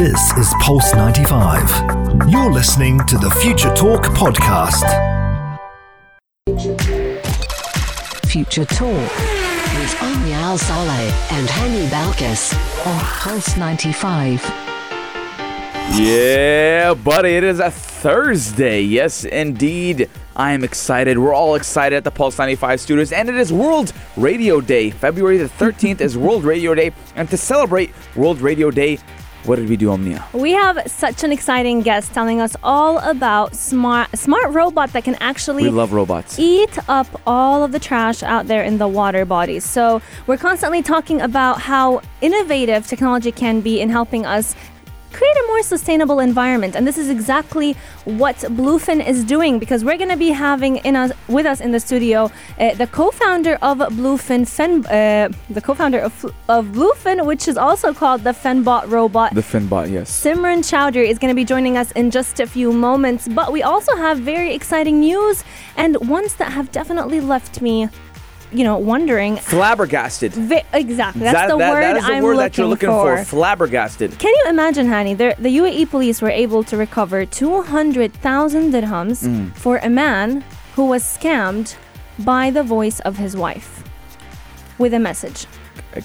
This is Pulse 95. You're listening to the Future Talk podcast. Future Talk with Omnia Al Saleh and Hani Balkis on Pulse 95. Yeah, buddy, it is a Thursday. Yes, indeed. I am excited. We're all excited at the Pulse 95 studios, and it is World Radio Day. February the 13th is World Radio Day, and to celebrate World Radio Day, what did we do, Omnia? We have such an exciting guest telling us all about smart smart robot that can actually We love robots. eat up all of the trash out there in the water bodies. So we're constantly talking about how innovative technology can be in helping us create a more sustainable environment and this is exactly what BluePhin is doing because we're going to be having in us with us in the studio uh, the co-founder of BluePhin Fen, uh, the co-founder of, of BluePhin which is also called the fenbot robot The Finbot, yes. Simran Chowdhry is going to be joining us in just a few moments, but we also have very exciting news and ones that have definitely left me, you know, wondering. Flabbergasted. Vi- exactly, that's That- the that- word that is the I'm word looking, that you're looking for. Flabbergasted. Can you imagine, Hani? The, the UAE police were able to recover 200,000 dirhams Mm. for a man who was scammed by the voice of his wife with a message.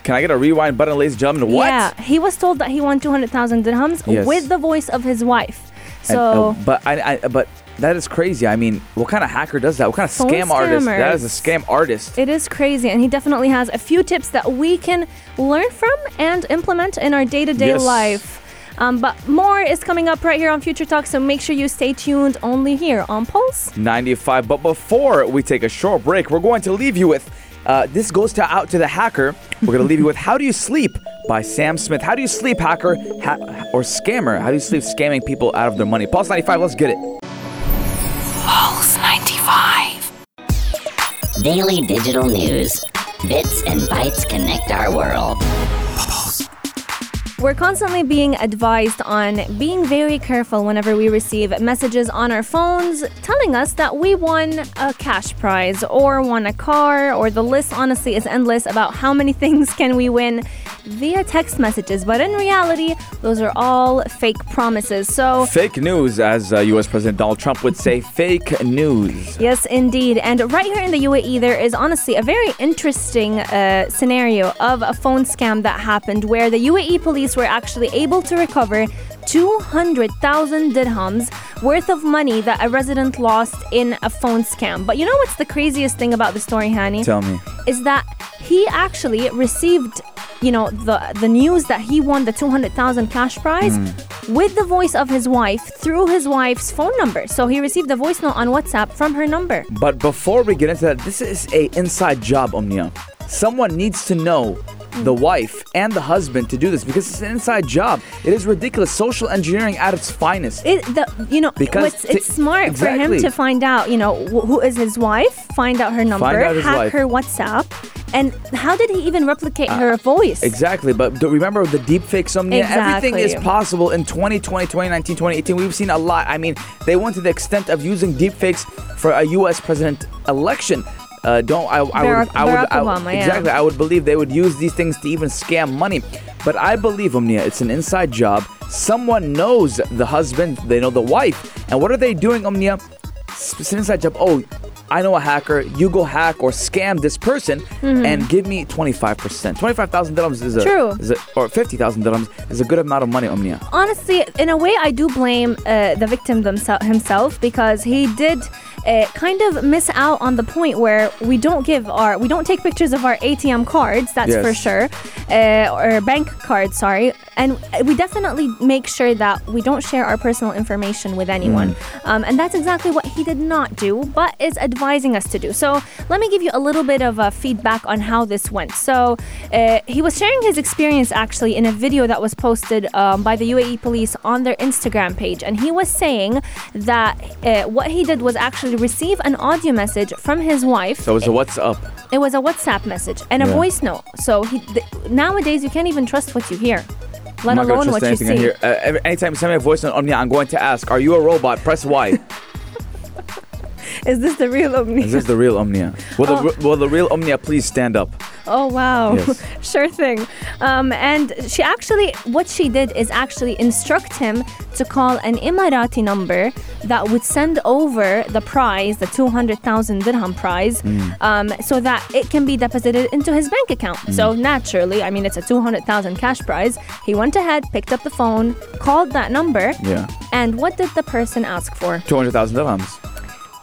Can I get a rewind button, ladies and gentlemen? What? Yeah, he was told that he won 200,000 dirhams Yes. with the voice of his wife. And, So. uh, but I, I, but that is crazy. I mean, what kind of hacker does that? What kind of Phone scam artist? That is a scam artist. It is crazy, and he definitely has a few tips that we can learn from and implement in our day to day life. Um, but more is coming up right here on Future Talk, so make sure you stay tuned only here on Pulse. 95. But before we take a short break, we're going to leave you with uh, this goes to out to the hacker. We're going to leave you with How Do You Sleep by Sam Smith. How do you sleep, hacker ha- or scammer? How do you sleep scamming people out of their money? Pulse 95, let's get it. Daily digital news. Bits and bytes connect our world. We're constantly being advised on being very careful whenever we receive messages on our phones telling us that we won a cash prize or won a car, or the list honestly is endless about how many things can we win via text messages. But in reality, those are all fake promises. So, Fake news, as uh, US President Donald Trump would say, fake news. Yes, indeed. And right here in the UAE, there is honestly a very interesting uh, scenario of a phone scam that happened where the UAE police were actually able to recover 200,000 dirhams worth of money that a resident lost in a phone scam. But you know what's the craziest thing about the story, Hani? Tell me. is that he actually received you know the the news that he won the 200,000 cash prize mm. with the voice of his wife through his wife's phone number. So he received a voice note on WhatsApp from her number. But before we get into that, this is a inside job, Omnia. Someone needs to know the wife and the husband to do this because it's an inside job. It is ridiculous. Social engineering at its finest. it the you know Because it's smart for him to find out you know wh- who is his wife find out her number out hack wife. her WhatsApp and how did he even replicate uh, her voice Exactly, but remember the deep fakes, Omnia? Everything is possible in 2020, 2019, 2018. We've seen a lot. I mean, they went to the extent of using deep fakes for a U.S. president election. Uh, don't I, I Barack- would I would I would- Obama, yeah. exactly I would believe they would use these things to even scam money, but I believe Omnia it's an inside job. Someone knows the husband, they know the wife, and what are they doing, Omnia? It's an inside job. Oh, I know a hacker. You go hack or scam this person and give me 25%. 25,000 dirhams is a, Mm-hmm. True. is a or 50,000 dirhams is a good amount of money, Omnia. honestly, in a way, I do blame uh, the victim themse- himself because he did uh, kind of miss out on the point where we don't give our, we don't take pictures of our ATM cards, that's Yes. for sure, uh, or bank cards, sorry, and we definitely make sure that we don't share our personal information with anyone, um, and that's exactly what he did not do, but is advising us to do. So let me give you a little bit of uh, feedback on how this went. So uh, he was sharing his experience actually in a video that was posted um, by the UAE police on their Instagram page, and he was saying that uh, what he did was actually receive an audio message from his wife. So it's a what's up. It was a WhatsApp message and a Yeah. voice note. So he, th- nowadays you can't even trust what you hear, let I'm alone what you see. hear. Uh, every- anytime you send me a voice note, Omnia, I'm going to ask, are you a robot? Press Y. Is this the real Omnia? Is this the real Omnia? Will, Oh. the, will the real Omnia please stand up? Oh wow, Yes. sure thing. Um, and she actually, what she did is actually instruct him to call an Emirati number that would send over the prize, the 200,000 dirham prize, um, so that it can be deposited into his bank account. So naturally, I mean, it's a 200,000 cash prize. He went ahead, picked up the phone, called that number, Yeah. and what did the person ask for? 200,000 dirhams.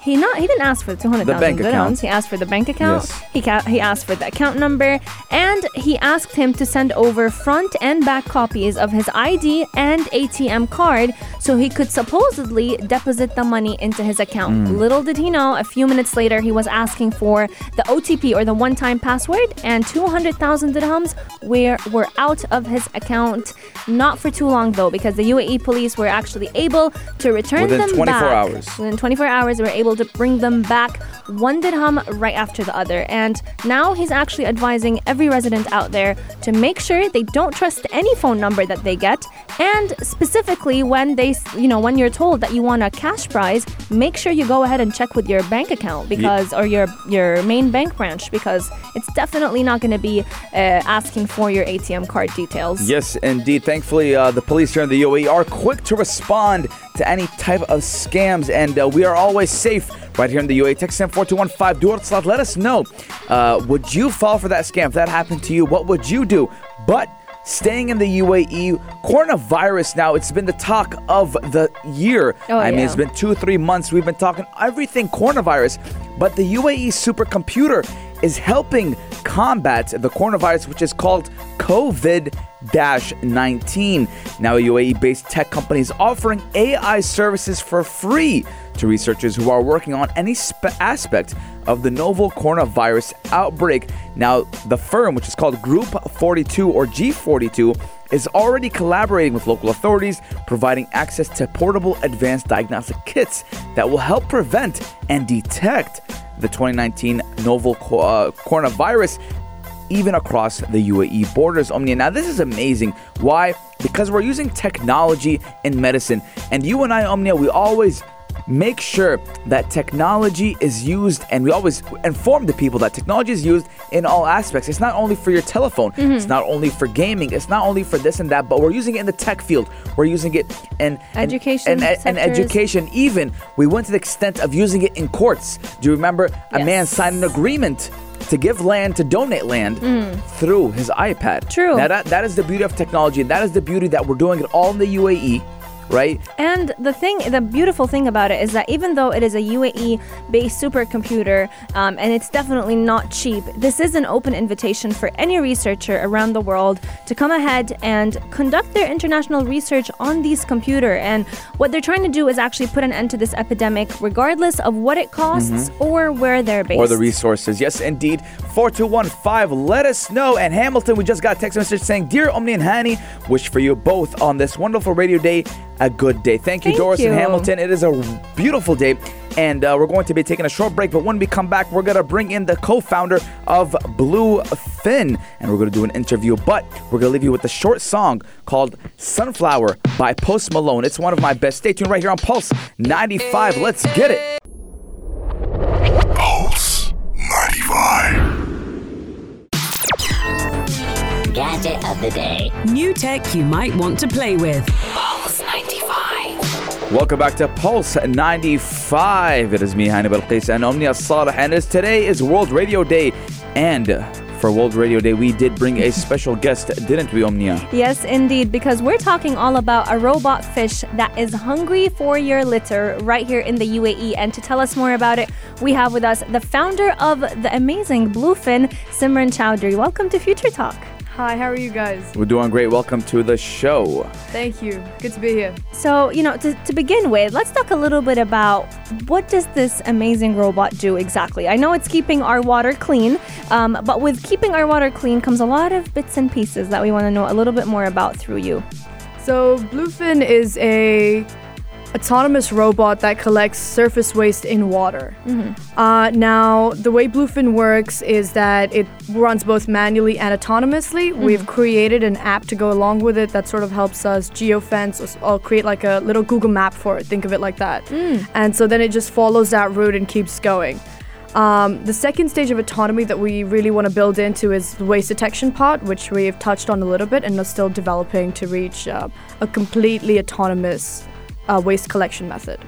He not he didn't ask for the two hundred The thousand dirhams. He asked for the bank account. Yes. He ca- he asked for the account number, and he asked him to send over front and back copies of his ID and ATM card so he could supposedly deposit the money into his account. Hmm. Little did he know, a few minutes later, he was asking for the OTP or the one-time password, and two hundred thousand dirhams were were out of his account. Not for too long though, because the UAE police were actually able to return Within them 24 back. hours. Within 24 hours, we were able to bring them back one dirham right after the other. And now he's actually advising every resident out there to make sure they don't trust any phone number that they get. And specifically, when they, you know, when you're told that you want a cash prize, make sure you go ahead and check with your bank account because, or your your main bank branch, because it's definitely not going to be uh, asking for your ATM card details. Yes, indeed. Thankfully, uh, the police here in the UAE are quick to respond to any type of scams, and uh, we are always safe right here in the UAE. Text in 4215 do it slot. Let us know. Uh, would you fall for that scam? If that happened to you, what would you do? But staying in the UAE, coronavirus now, it's been the talk of the year. Oh, I mean, yeah. it's been two, three months. We've been talking everything coronavirus, but the UAE supercomputer is helping combat the coronavirus, which is called COVID 19. Now, a UAE based tech company is offering AI services for free to researchers who are working on any spe- aspect of the novel coronavirus outbreak. Now, the firm, which is called Group 42 or G42, is already collaborating with local authorities, providing access to portable advanced diagnostic kits that will help prevent and detect the 2019 novel co- uh, coronavirus even across the UAE borders. Omnia. Now, this is amazing. Why? Because we're using technology in medicine. And you and I, Omnia, we always make sure that technology is used and we always inform the people that technology is used in all aspects. It's not only for your telephone, it's not only for gaming, it's not only for this and that, but we're using it in the tech field. We're using it in Education and, and, and education. Even we went to the extent of using it in courts. Do you remember a man signed an agreement to give land to donate land through his iPad? Mm. True. Now that that is the beauty of technology, and that is the beauty that we're doing it all in the UAE, right? And the thing, the beautiful thing about it is that even though it is a UAE based supercomputer um, and it's definitely not cheap, this is an open invitation for any researcher around the world to come ahead and conduct their international research on these computer. And what they're trying to do is actually put an end to this epidemic, regardless of what it costs or where they're based. Mm-hmm. Or the resources. Yes, indeed. 4215, let us know. And Hamilton, we just got a text message saying, Dear Omni and Hani, wish for you both on this wonderful radio day a good day. Thank you, Thank Doris and. Hamilton. It is a beautiful day. And uh, we're going to be taking a short break, but when we come back, we're going to bring in the co founder of BluePhin and we're going to do an interview. But we're going to leave you with a short song called Sunflower by Post Malone. It's one of my best. Stay tuned right here on Pulse 95. Let's get it. Pulse 95. Gadget of the day. New tech you might want to play with. Welcome back to Pulse 95. It is me, Hani Balqis, and Omnia Saleh. And as today is World Radio Day. And for World Radio Day, we did bring a special guest, didn't we, Omnia? Yes, indeed, because we're talking all about a robot fish that is hungry for your litter right here in the UAE. And to tell us more about it, we have with us the founder of the amazing BluePhin, Simran Chowdhry. Welcome to Future Talk. Hi, how are you guys? We're doing great. Welcome to the show. Thank you. Good to be here. So, you know, to, to begin with, let's talk a little bit about what does this amazing robot do exactly? I know it's keeping our water clean, um, but with keeping our water clean comes a lot of bits and pieces that we want to know a little bit more about through you. So, BluePhin is a autonomous robot that collects surface waste in water. Uh, now, the way BluePhin works is that it runs both manually and autonomously. We've created an app to go along with it that sort of helps us geofence or, or create like a little Google map for it. Think of it like that. And so then it just follows that route and keeps going. Um, the second stage of autonomy that we really want to build into is the waste detection part, which we've touched on a little bit and are still developing to reach uh, a completely autonomous uh, waste collection method.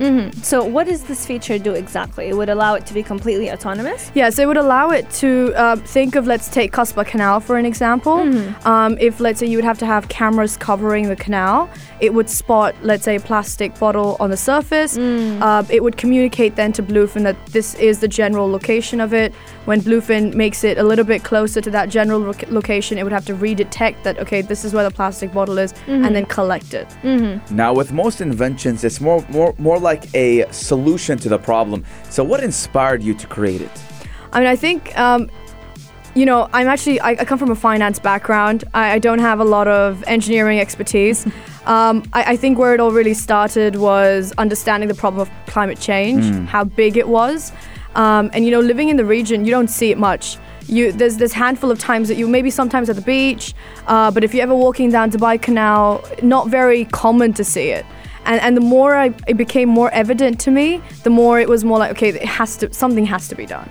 So, what does this feature do exactly? It would allow it to be completely autonomous. Yeah, so it would allow it to uh, think of, let's take Qasba Canal for an example. Um, if, let's say, you would have to have cameras covering the canal, it would spot, let's say, a plastic bottle on the surface. Uh, it would communicate then to BluePhin that this is the general location of it. When BluePhin makes it a little bit closer to that general loc- location, it would have to redetect that, okay, this is where the plastic bottle is, and then collect it. Now, with most inventions, it's more more more like a solution to the problem. So, what inspired you to create it? I mean, I think, um, you know, I'm actually, I, I come from a finance background. I, I don't have a lot of engineering expertise. um, I, I think where it all really started was understanding the problem of climate change, how big it was. Um, and, you know, living in the region, you don't see it much. You, there's this handful of times that you maybe sometimes at the beach, uh, but if you're ever walking down Dubai Canal, not very common to see it. And, and the more I, it became more evident to me, the more it was more like, okay, it has to, something has to be done.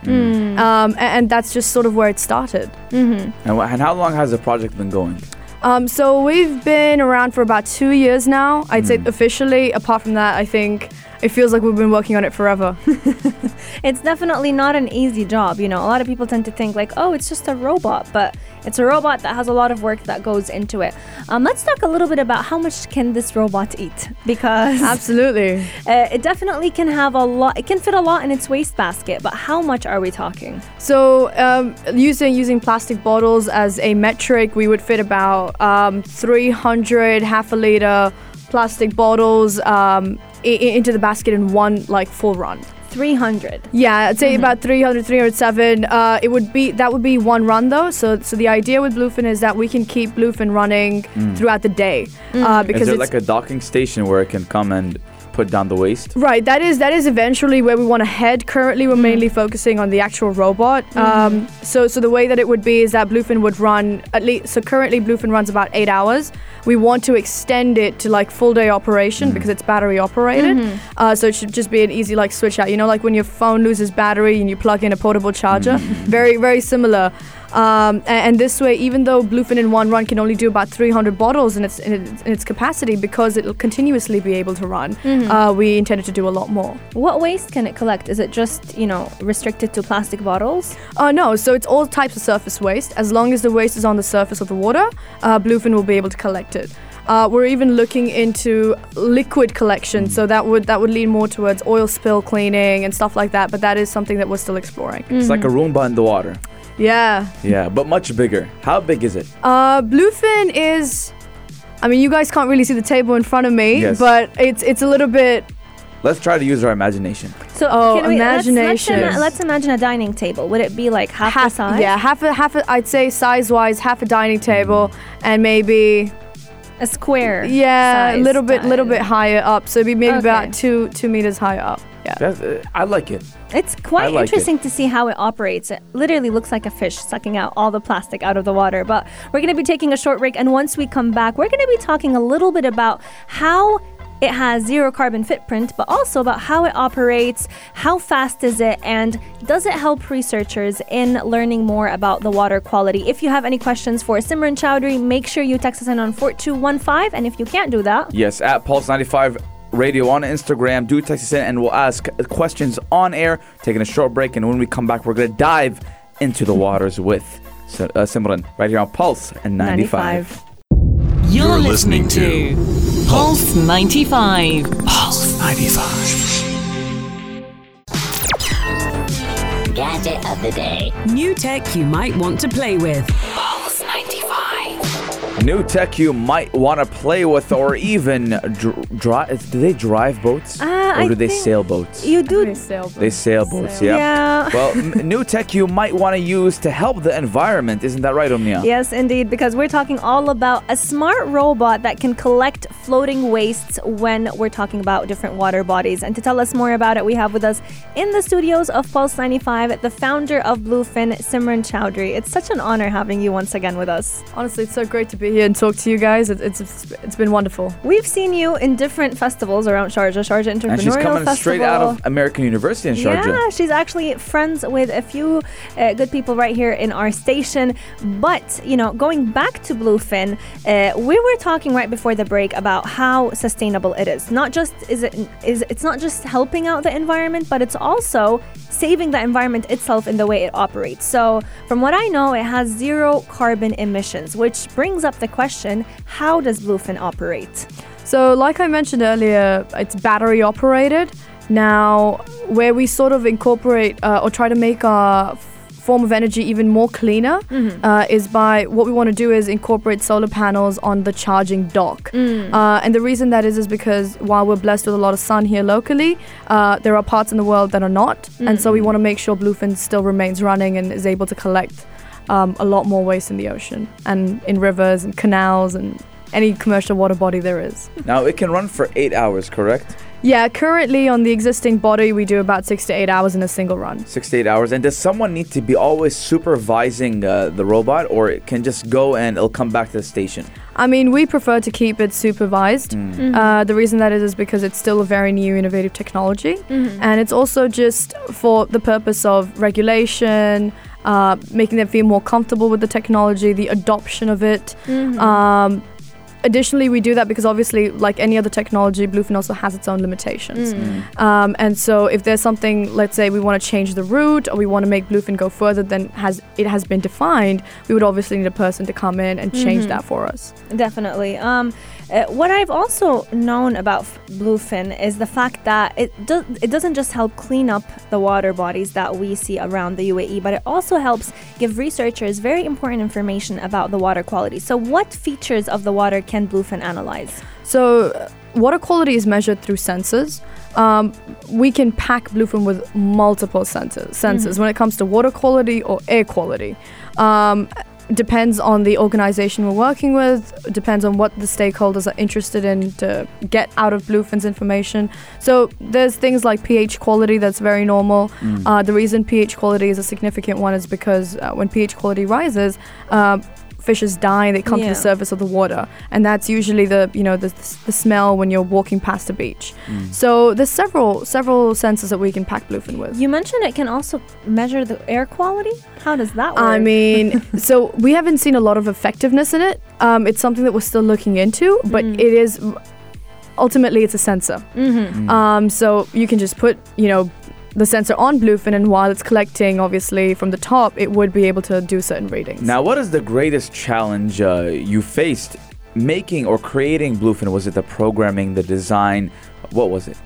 Um, a- and, that's just sort of where it started. And, wh- and how long has the project been going? Um, so we've been around for about two years now. I'd say officially. Apart from that, I think it feels like we've been working on it forever. It's definitely not an easy job. You know, a lot of people tend to think like, oh, it's just a robot, but it's a robot that has a lot of work that goes into it. Um, let's talk a little bit about how much can this robot eat because Absolutely. uh, it definitely can have a lot. It can fit a lot in its wastebasket, but how much are we talking? So um, using using plastic bottles as a metric, we would fit about um, 300 half a liter plastic bottles um, into the basket in one like full run. 300. Yeah, I'd say about 300, 307. Uh, it would be that would be one run though. So so the idea with BluePhin is that we can keep BluePhin running throughout the day uh, Is because there it's like a docking station where it can come and put down the waste? Right, that is that is eventually where we want to head. Currently, we're mainly mm-hmm. focusing on the actual robot. Mm-hmm. Um, so so the way that it would be is that BluePhin would run at least. So currently, BluePhin runs about eight hours. We want to extend it to like full day operation mm-hmm. because it's battery operated. Uh, so it should just be an easy like switch out. You know, like when your phone loses battery and you plug in a portable charger. very very similar. Um, and, this way, even though BluePhin in one run can only do about 300 bottles in its in its, in its capacity, because it'll continuously be able to run, uh, we intended to do a lot more. What waste can it collect? Is it just, you know, restricted to plastic bottles? Uh, no, so it's all types of surface waste. As long as the waste is on the surface of the water, uh, BluePhin will be able to collect it. Uh, we're even looking into liquid collection, so that would that would lean more towards oil spill cleaning and stuff like that. But that is something that we're still exploring. It's like a Roomba in the water. Yeah, Yeah, but much bigger. How big is it? uh, BluePhin is. I mean, you guys can't really see the table in front of me, Yes. but it's it's a little bit. Let's try to use our imagination. So Oh, can we, let's- imagination. Let's, ima- let's imagine a dining table. Would it be like half, the size? yeah, half a half. A, I'd say size wise, half a dining table, and maybe A square. Yeah, a little bit, little bit higher up. So it'd be maybe Okay. about two, two meters higher up. Yeah. That's, uh, I like it. It's quite like it. interesting to see how it operates. It literally looks like a fish sucking out all the plastic out of the water. But we're going to be taking a short break, and once we come back, we're going to be talking a little bit about how it has zero carbon footprint, but also about how it operates, how fast is it, and does it help researchers in learning more about the water quality. If you have any questions for Simran Chowdhry, make sure you text us in on 4215. And if you can't do that, Yes, at Pulse95 Radio on Instagram. Do text us in and we'll ask questions on air. Taking a short break, and when we come back, we're going to dive into the waters with Sim- uh, Simran right here on Pulse and 95. You're, listening, to Pulse 95. Pulse 95. Gadget of the day. New tech you might want to play with. Pulse 95. New tech you might want to play with or even dr- drive. Do they drive boats? Uh, or I do they think sail boats? you do. They sail They sail boats, yeah. Yeah. Well, m- new tech you might want to use to help the environment. Isn't that right, Omnia? Yes, indeed, because we're talking all about a smart robot that can collect floating wastes when we're talking about different water bodies. And to tell us more about it, we have with us in the studios of Pulse 95 the founder of BluePhin, Simran Chowdhry. It's such an honor having you once again with us. Honestly, it's so great to be here and talk to you guys. It, it's it's been wonderful. We've seen you in different festivals around Sharjah, Sharjah Entrepreneurial And she's coming Festival. straight out of American University in Sharjah. Yeah, she's actually friends with a few uh, good people right here in our station. But, you know, going back to BluePhin, uh, we were talking right before the break about how sustainable it is. Not just is it is it's not just helping out the environment, but it's also saving the environment itself in the way it operates. So, from what I know, it has zero carbon emissions, which brings up the question, how does BluePhin operate? So, like I mentioned earlier, it's battery operated. Now, where we sort of incorporate uh, or try to make our f- form of energy even more cleaner uh, is by what we want to do is incorporate solar panels on the charging dock. Uh, and the reason that is is because while we're blessed with a lot of sun here locally, uh, there are parts in the world that are not. And so we want to make sure BluePhin still remains running and is able to collect um, a lot more waste in the ocean and in rivers and canals and any commercial water body there is. Now it can run for eight hours, correct? Yeah, currently on the existing body, we do about six to eight hours in a single run. Six to eight hours. And does someone need to be always supervising uh, the robot, or it can just go and it'll come back to the station? I mean, we prefer to keep it supervised. Uh, the reason that is is because it's still a very new, innovative technology, and it's also just for the purpose of regulation, uh, making them feel more comfortable with the technology, the adoption of it. Um, additionally, we do that because obviously, like any other technology, BluePhin also has its own limitations. Um, and so, if there's something, let's say we want to change the route or we want to make Bluefin go further than has it has been defined, we would obviously need a person to come in and change that for us. Definitely. Um, uh, what I've also known about f- BluePhin is the fact that it do- it doesn't just help clean up the water bodies that we see around the UAE, but it also helps give researchers very important information about the water quality. So, what features of the water can BluePhin analyze? So, uh, water quality is measured through sensors. Um, we can pack BluePhin with multiple sensors. Sensors when it comes to water quality or air quality. Um, depends on the organization we're working with. Depends on what the stakeholders are interested in to get out of BluePhin's information. So there's things like pH quality that's very normal. Uh, the reason pH quality is a significant one is because uh, when pH quality rises. Uh, fishes die they come to the surface of the water and that's usually the you know the, the smell when you're walking past the beach so there's several several sensors that we can pack BluePhin with You mentioned it can also measure the air quality. How does that work? I mean, so we haven't seen a lot of effectiveness in it. Um, it's something that we're still looking into, but Mm. it is ultimately it's a sensor. Mm-hmm. Um, so you can just put, you know, the sensor on BluePhin, and while it's collecting, obviously from the top, it would be able to do certain readings. Now, what is the greatest challenge uh, you faced making or creating BluePhin? Was it the programming, the design? What was it?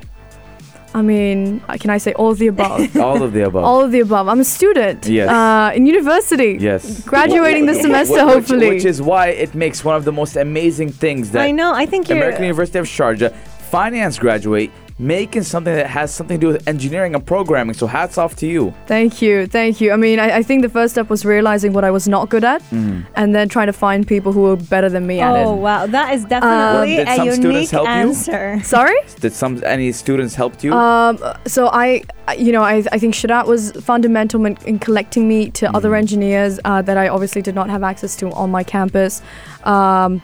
I mean, uh, can I say all of the above? All of the above. all of the above. I'm a student. Yes. Uh, in university. yes. Graduating this semester, which- hopefully. Which is why it makes one of the most amazing things that I know. I think you're. American University of Sharjah finance graduate making something that has something to do with engineering and programming. So hats off to you. Thank you, thank you. I mean, I, I think the first step was realizing what I was not good at, Mm-hmm. and then trying to find people who were better than me at it. Oh wow, that is definitely Did a some students unique help you? answer. Sorry. Did some any students help you? Um, so I, I- you know, I, I think Shadat was fundamental in, in collecting me to other engineers uh, that I obviously did not have access to on my campus. Um,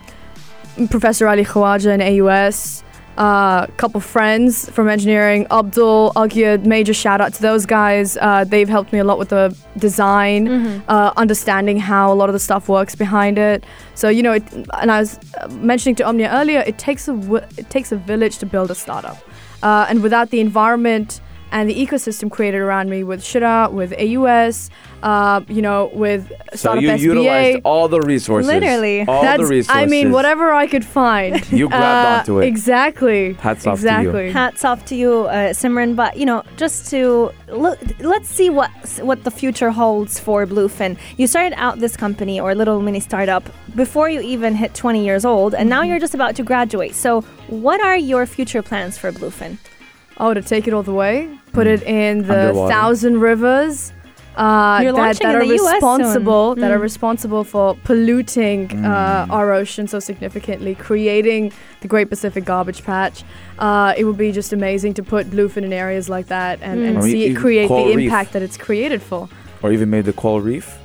Professor Ali Khawaja in AUS. A uh, couple friends from engineering, Abdul, Agyad, major shout out to those guys. Uh, they've helped me a lot with the design, uh, understanding how a lot of the stuff works behind it. So you know, it, and I was mentioning to Omnia earlier, it takes a it takes a village to build a startup, uh, and without the environment and the ecosystem created around me with Sheraa, with AUS, uh, you know, with so startup you SBA. utilized all the resources. Literally. All That's, the resources. I mean, whatever I could find. You grabbed Uh, onto it. Exactly. Hats off to you. exactly. Hats off to you, uh, Simran. But you know, just to look, let's see what what the future holds for BluePhin. You started out this company or little mini startup before you even hit 20 years old, and now Mm-hmm. you're just about to graduate. So, what are your future plans for BluePhin? Oh, to take it all the way, put it in the Underwater. thousand rivers. Uh, You're that, launching that in are the US soon. responsible that are Mm. responsible for polluting uh, our ocean so significantly, creating the Great Pacific Garbage Patch. Uh, it would be just amazing to put BluePhin in areas like that and, Mm. and Or see it even create coral the reef. impact that it's created for. or even made the coral reef.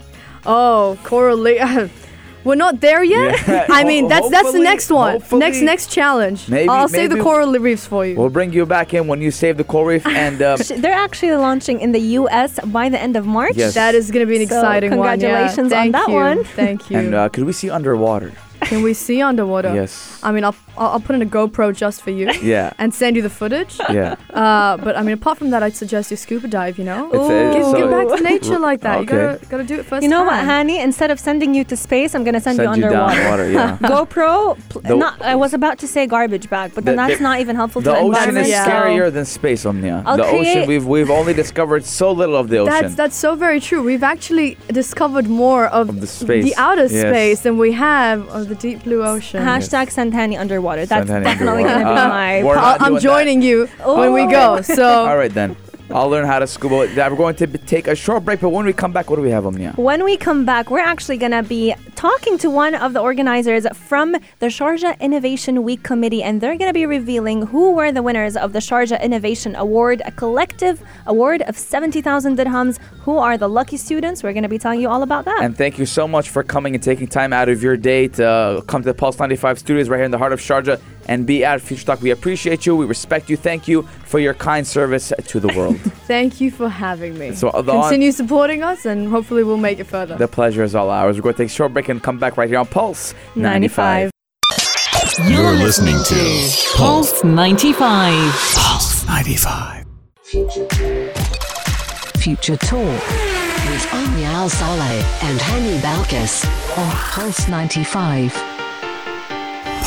Oh, coral reef. We're not there yet. Yeah. I mean, that's that's the next one. hopefully- Next next challenge. Maybe- I'll save the coral reefs for you. We'll bring you back in when you save the coral reef and um, They're actually launching in the U.S. by the end of March. Yes. that is going to be an So, exciting one. yeah. congratulations on that you. one. Thank you. and uh, could we see underwater? Can we see underwater? Yes. I mean, I'll, I'll I'll put in a GoPro just for you. Yeah. And send you the footage. Yeah. Uh, but I mean, apart from that, I'd suggest you scuba dive. You know, It's a- give, so- give back to nature like that. You Okay. gotta gotta do it first. You know what, hand. Hani? Instead of sending you to space, I'm gonna send, Send you you down underwater. water, yeah. GoPro. Pl- The- not, I was about to say garbage bag, but then The- that's the- not even helpful The to the ocean environment. is Yeah. scarier than space, Omnia. I'll the ocean, create- we've we've only discovered so little of the ocean. That's that's so very true. We've actually discovered more of, Of the space. the outer Yes. space than we have of the deep blue ocean. Hashtag send Hani underwater. That's definitely gonna be Uh, my. we're I'll- not I'm doing that. joining you when we Oh. go. So All right then. I'll learn how to scuba. We're going to take a short break, but when we come back, what do we have, Omnia? When we come back, we're actually going to be talking to one of the organizers from the Sharjah Innovation Week Committee, and they're going to be revealing who were the winners of the Sharjah Innovation Award, a collective award of 70,000 dirhams. Who are the lucky students? We're going to be telling you all about that. And thank you so much for coming and taking time out of your day to uh, come to the Pulse 95 studios right here in the heart of Sharjah and be at Future Talk. We appreciate you. We respect you. Thank you for your kind service to the world. thank you for having me. So, the- Continue supporting us, and hopefully we'll make it further. the pleasure is all ours. We're going to take a short break and come back right here on Pulse 95. You're listening to Pulse 95. Pulse 95. Future Talk with Omnia Al Saleh and Hani Balkis on Pulse 95.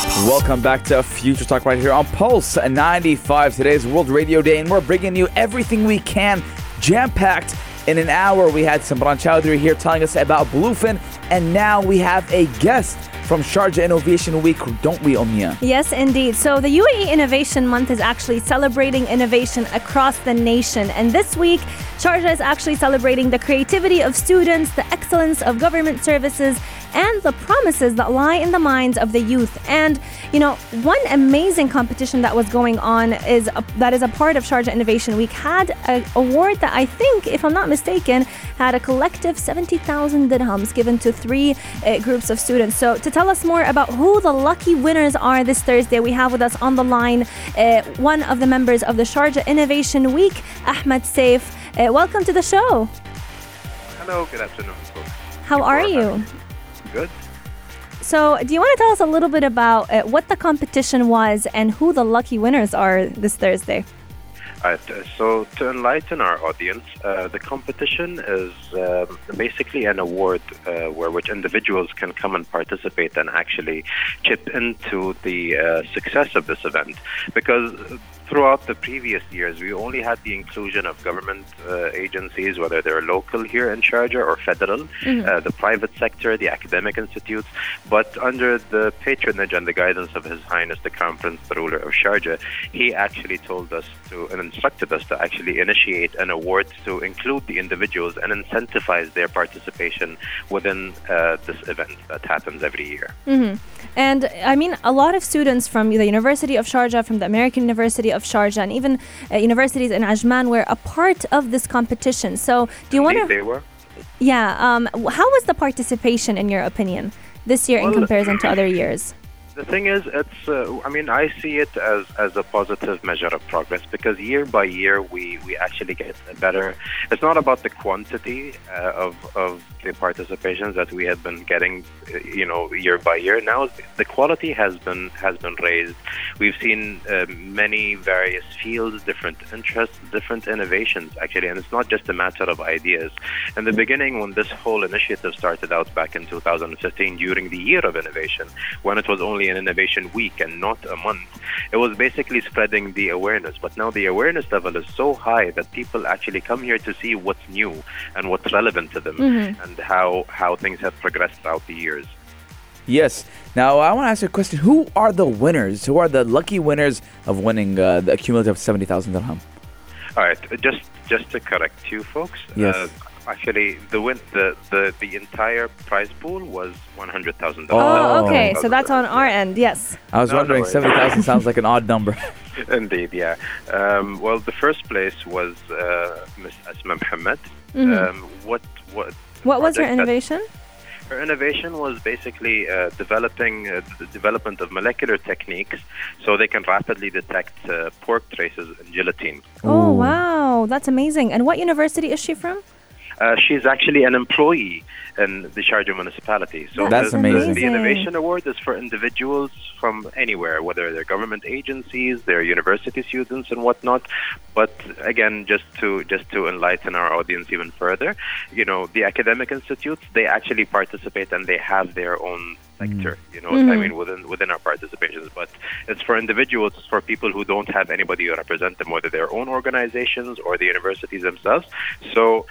Welcome back to Future Talk right here on Pulse 95. Today's World Radio Day, and we're bringing you everything we can, jam packed. In an hour, we had Simran Chowdhry here telling us about BluePhin, and now we have a guest from Sharjah Innovation Week, don't we, Omnia? Yes, indeed. So the UAE Innovation Month is actually celebrating innovation across the nation. And this week, Sharjah is actually celebrating the creativity of students, the excellence of government services, and the promises that lie in the minds of the youth. And, you know, one amazing competition that was going on is a, that is a part of Sharjah Innovation Week had an award that I think, if I'm not mistaken, had a collective 70,000 dirhams given to three uh, groups of students. So to tell us more about who the lucky winners are this Thursday, we have with us on the line uh, one of the members of the Sharjah Innovation Week, Ahmed Saif. Uh, welcome to the show. Hello, good afternoon. How are you? Good. So, do you want to tell us a little bit about uh, what the competition was and who the lucky winners are this Thursday? Right, uh, so to enlighten our audience, uh, the competition is um, basically an award uh, where which individuals can come and participate and actually chip into the uh, success of this event. Because throughout the previous years, we only had the inclusion of government uh, agencies, whether they're local here in Sharjah or federal, uh, the private sector, the academic institutes. But under the patronage and the guidance of His Highness the Crown Prince, the ruler of Sharjah, he actually told us to and instructed us to actually initiate an award to include the individuals and incentivize their participation within uh, this event that happens every year. And I mean, a lot of students from the University of Sharjah, from the American University of Sharjah, and even uh, universities in Ajman were a part of this competition. So, do you want to? they were. Yeah. Um, how was the participation, in your opinion, this year in comparison to other years? The thing is, it's. Uh, I mean, I see it as, as a positive measure of progress because year by year we, we actually get better. It's not about the quantity uh, of of the participations that we had been getting, uh, you know, year by year. Now the quality has been has been raised. We've seen uh, many various fields, different interests, different innovations actually, and it's not just a matter of ideas. In the beginning, when this whole initiative started out back in 2015, during the year of innovation, when it was only an innovation week and not a month, it was basically spreading the awareness. But now the awareness level is so high that people actually come here to see what's new and what's relevant to them and how, how things have progressed throughout the years. Yes. Now, I want to ask you a question. Who are the winners? Who are the lucky winners of winning uh, the cumulative 70,000 dirham? All right, just just to correct you folks. Yes. Uh, actually, the win the, the the entire prize pool was one hundred thousand Oh. Oh, okay. So that's on our end. Yes. I was No, no wondering, worries. 70,000 sounds like an odd number. Indeed, yeah. Um, well, the first place was uh, Miss Asma Mohammed. Mhm. Um, what what What was her innovation? Her innovation was basically uh, developing uh, the development of molecular techniques so they can rapidly detect uh, pork traces in gelatin. Oh, wow. That's amazing. And what university is she from? Uh, she's actually an employee in the Sharjah municipality. So That's the, amazing. The Innovation Award is for individuals from anywhere, whether they're government agencies, they're university students, and whatnot. But again, just to just to enlighten our audience even further, you know, the academic institutes they actually participate and they have their own sector. You know, I mean, within within our participations. But it's for individuals, it's for people who don't have anybody to represent them, whether their own organizations or the universities themselves. So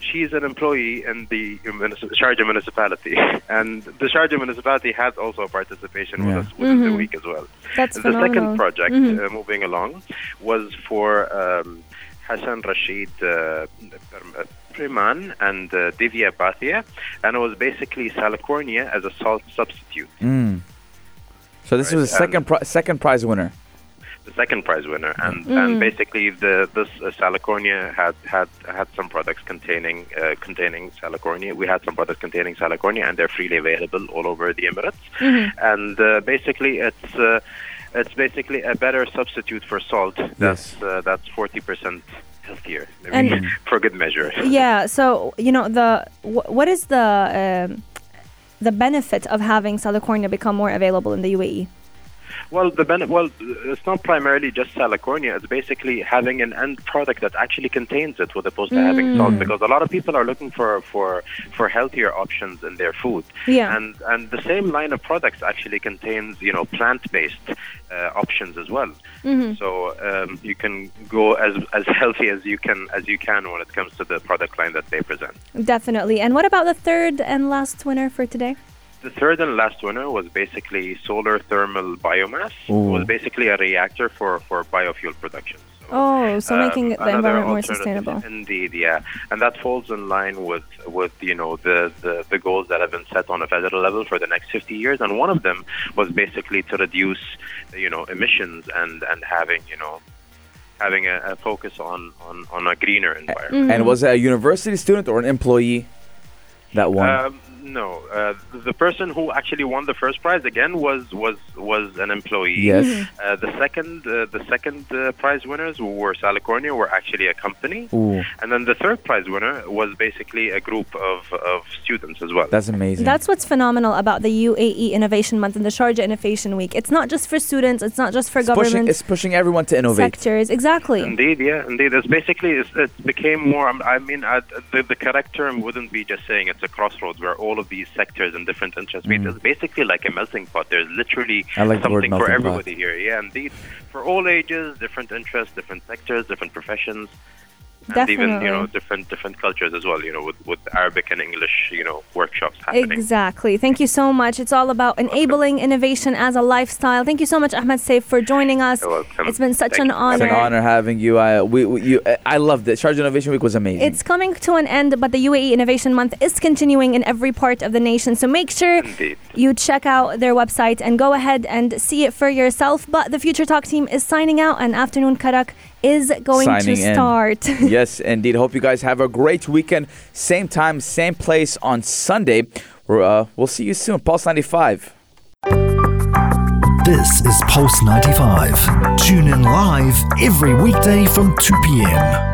she's an employee in the municip- Sharjah municipality, and the Sharjah municipality has also a participation Yeah. with us within the week as well. That's the phenomenal. second project, uh, moving along, was for um, Hassan Rashid uh, Priman and uh, Divya Bhatia, and it was basically salicornia as a salt substitute. Mm. So this was a Right, second pri- second prize winner. The second prize winner, and and basically the this uh, Salicornia had had had some products containing uh, containing Salicornia. We had some products containing Salicornia, and they're freely available all over the Emirates. And uh, basically, it's uh, it's basically a better substitute for salt. That's uh, that's forty percent healthier, I mean, And- for good measure. Yeah. So you know the wh- what is the um, the benefit of having salicornia become more available in the? UAE? Well, the ben- well, it's not primarily just salicornia. It's basically having an end product that actually contains it, with opposed to having salt. Because a lot of people are looking for for for healthier options in their food. Yeah. And and the same line of products actually contains you know plant based uh, options as well. Hmm. So um, you can go as as healthy as you can as you can when it comes to the product line that they present. Definitely. And what about the third and last winner for today? The third and last winner was basically solar thermal biomass. Ooh. It was basically a reactor for, for biofuel production. So, Oh, so um, making the another environment more alternative- sustainable. Indeed, yeah, and that falls in line with with you know the, the the goals that have been set on a federal level for the next 50 years, and one of them was basically to reduce you know emissions and and having you know having a, a focus on, on on a greener environment. And was it a university student or an employee that won? Um, no, uh, the person who actually won the first prize again was was was an employee. Yes. Uh, the second uh, the second uh, prize winners were Salicornia were actually a company, Ooh, and then the third prize winner was basically a group of, of students as well. that's amazing. That's what's phenomenal about the UAE Innovation Month and the Sharjah Innovation Week. It's not just for students, it's not just for it's pushing, government it's pushing everyone to innovate. sectors. Exactly. Indeed, yeah, indeed. It's basically it's, it became more. um, I mean, uh, the the correct term wouldn't be just saying it's a crossroads where all of these sectors and different interests meet. It's basically like a melting pot. There's literally Mm. Like something for melting pot. everybody here. Yeah, indeed. For all ages, different interests, different sectors, different professions. And even you know different different cultures as well. You know, with, with Arabic and English, you know, workshops happening. Exactly. Thank you so much. It's all about enabling innovation as a lifestyle. Thank you so much, Ahmed Saif, for joining us. You're. It's been such Thank an you. It's honor. an honor having you. I we, we you I loved it. Sharjah Innovation Week was amazing. It's coming to an end, but the UAE Innovation Month is continuing in every part of the nation. So make sure Indeed. you check out their website and go ahead and see it for yourself. But the Future Talk team is signing out, and Afternoon Karak is going Signing to in. start. yes, indeed. Hope you guys have a great weekend. Same time, same place on Sunday. We're, uh, we'll see you soon. Pulse 95. This is Pulse 95. Tune in live every weekday from 2 p.m.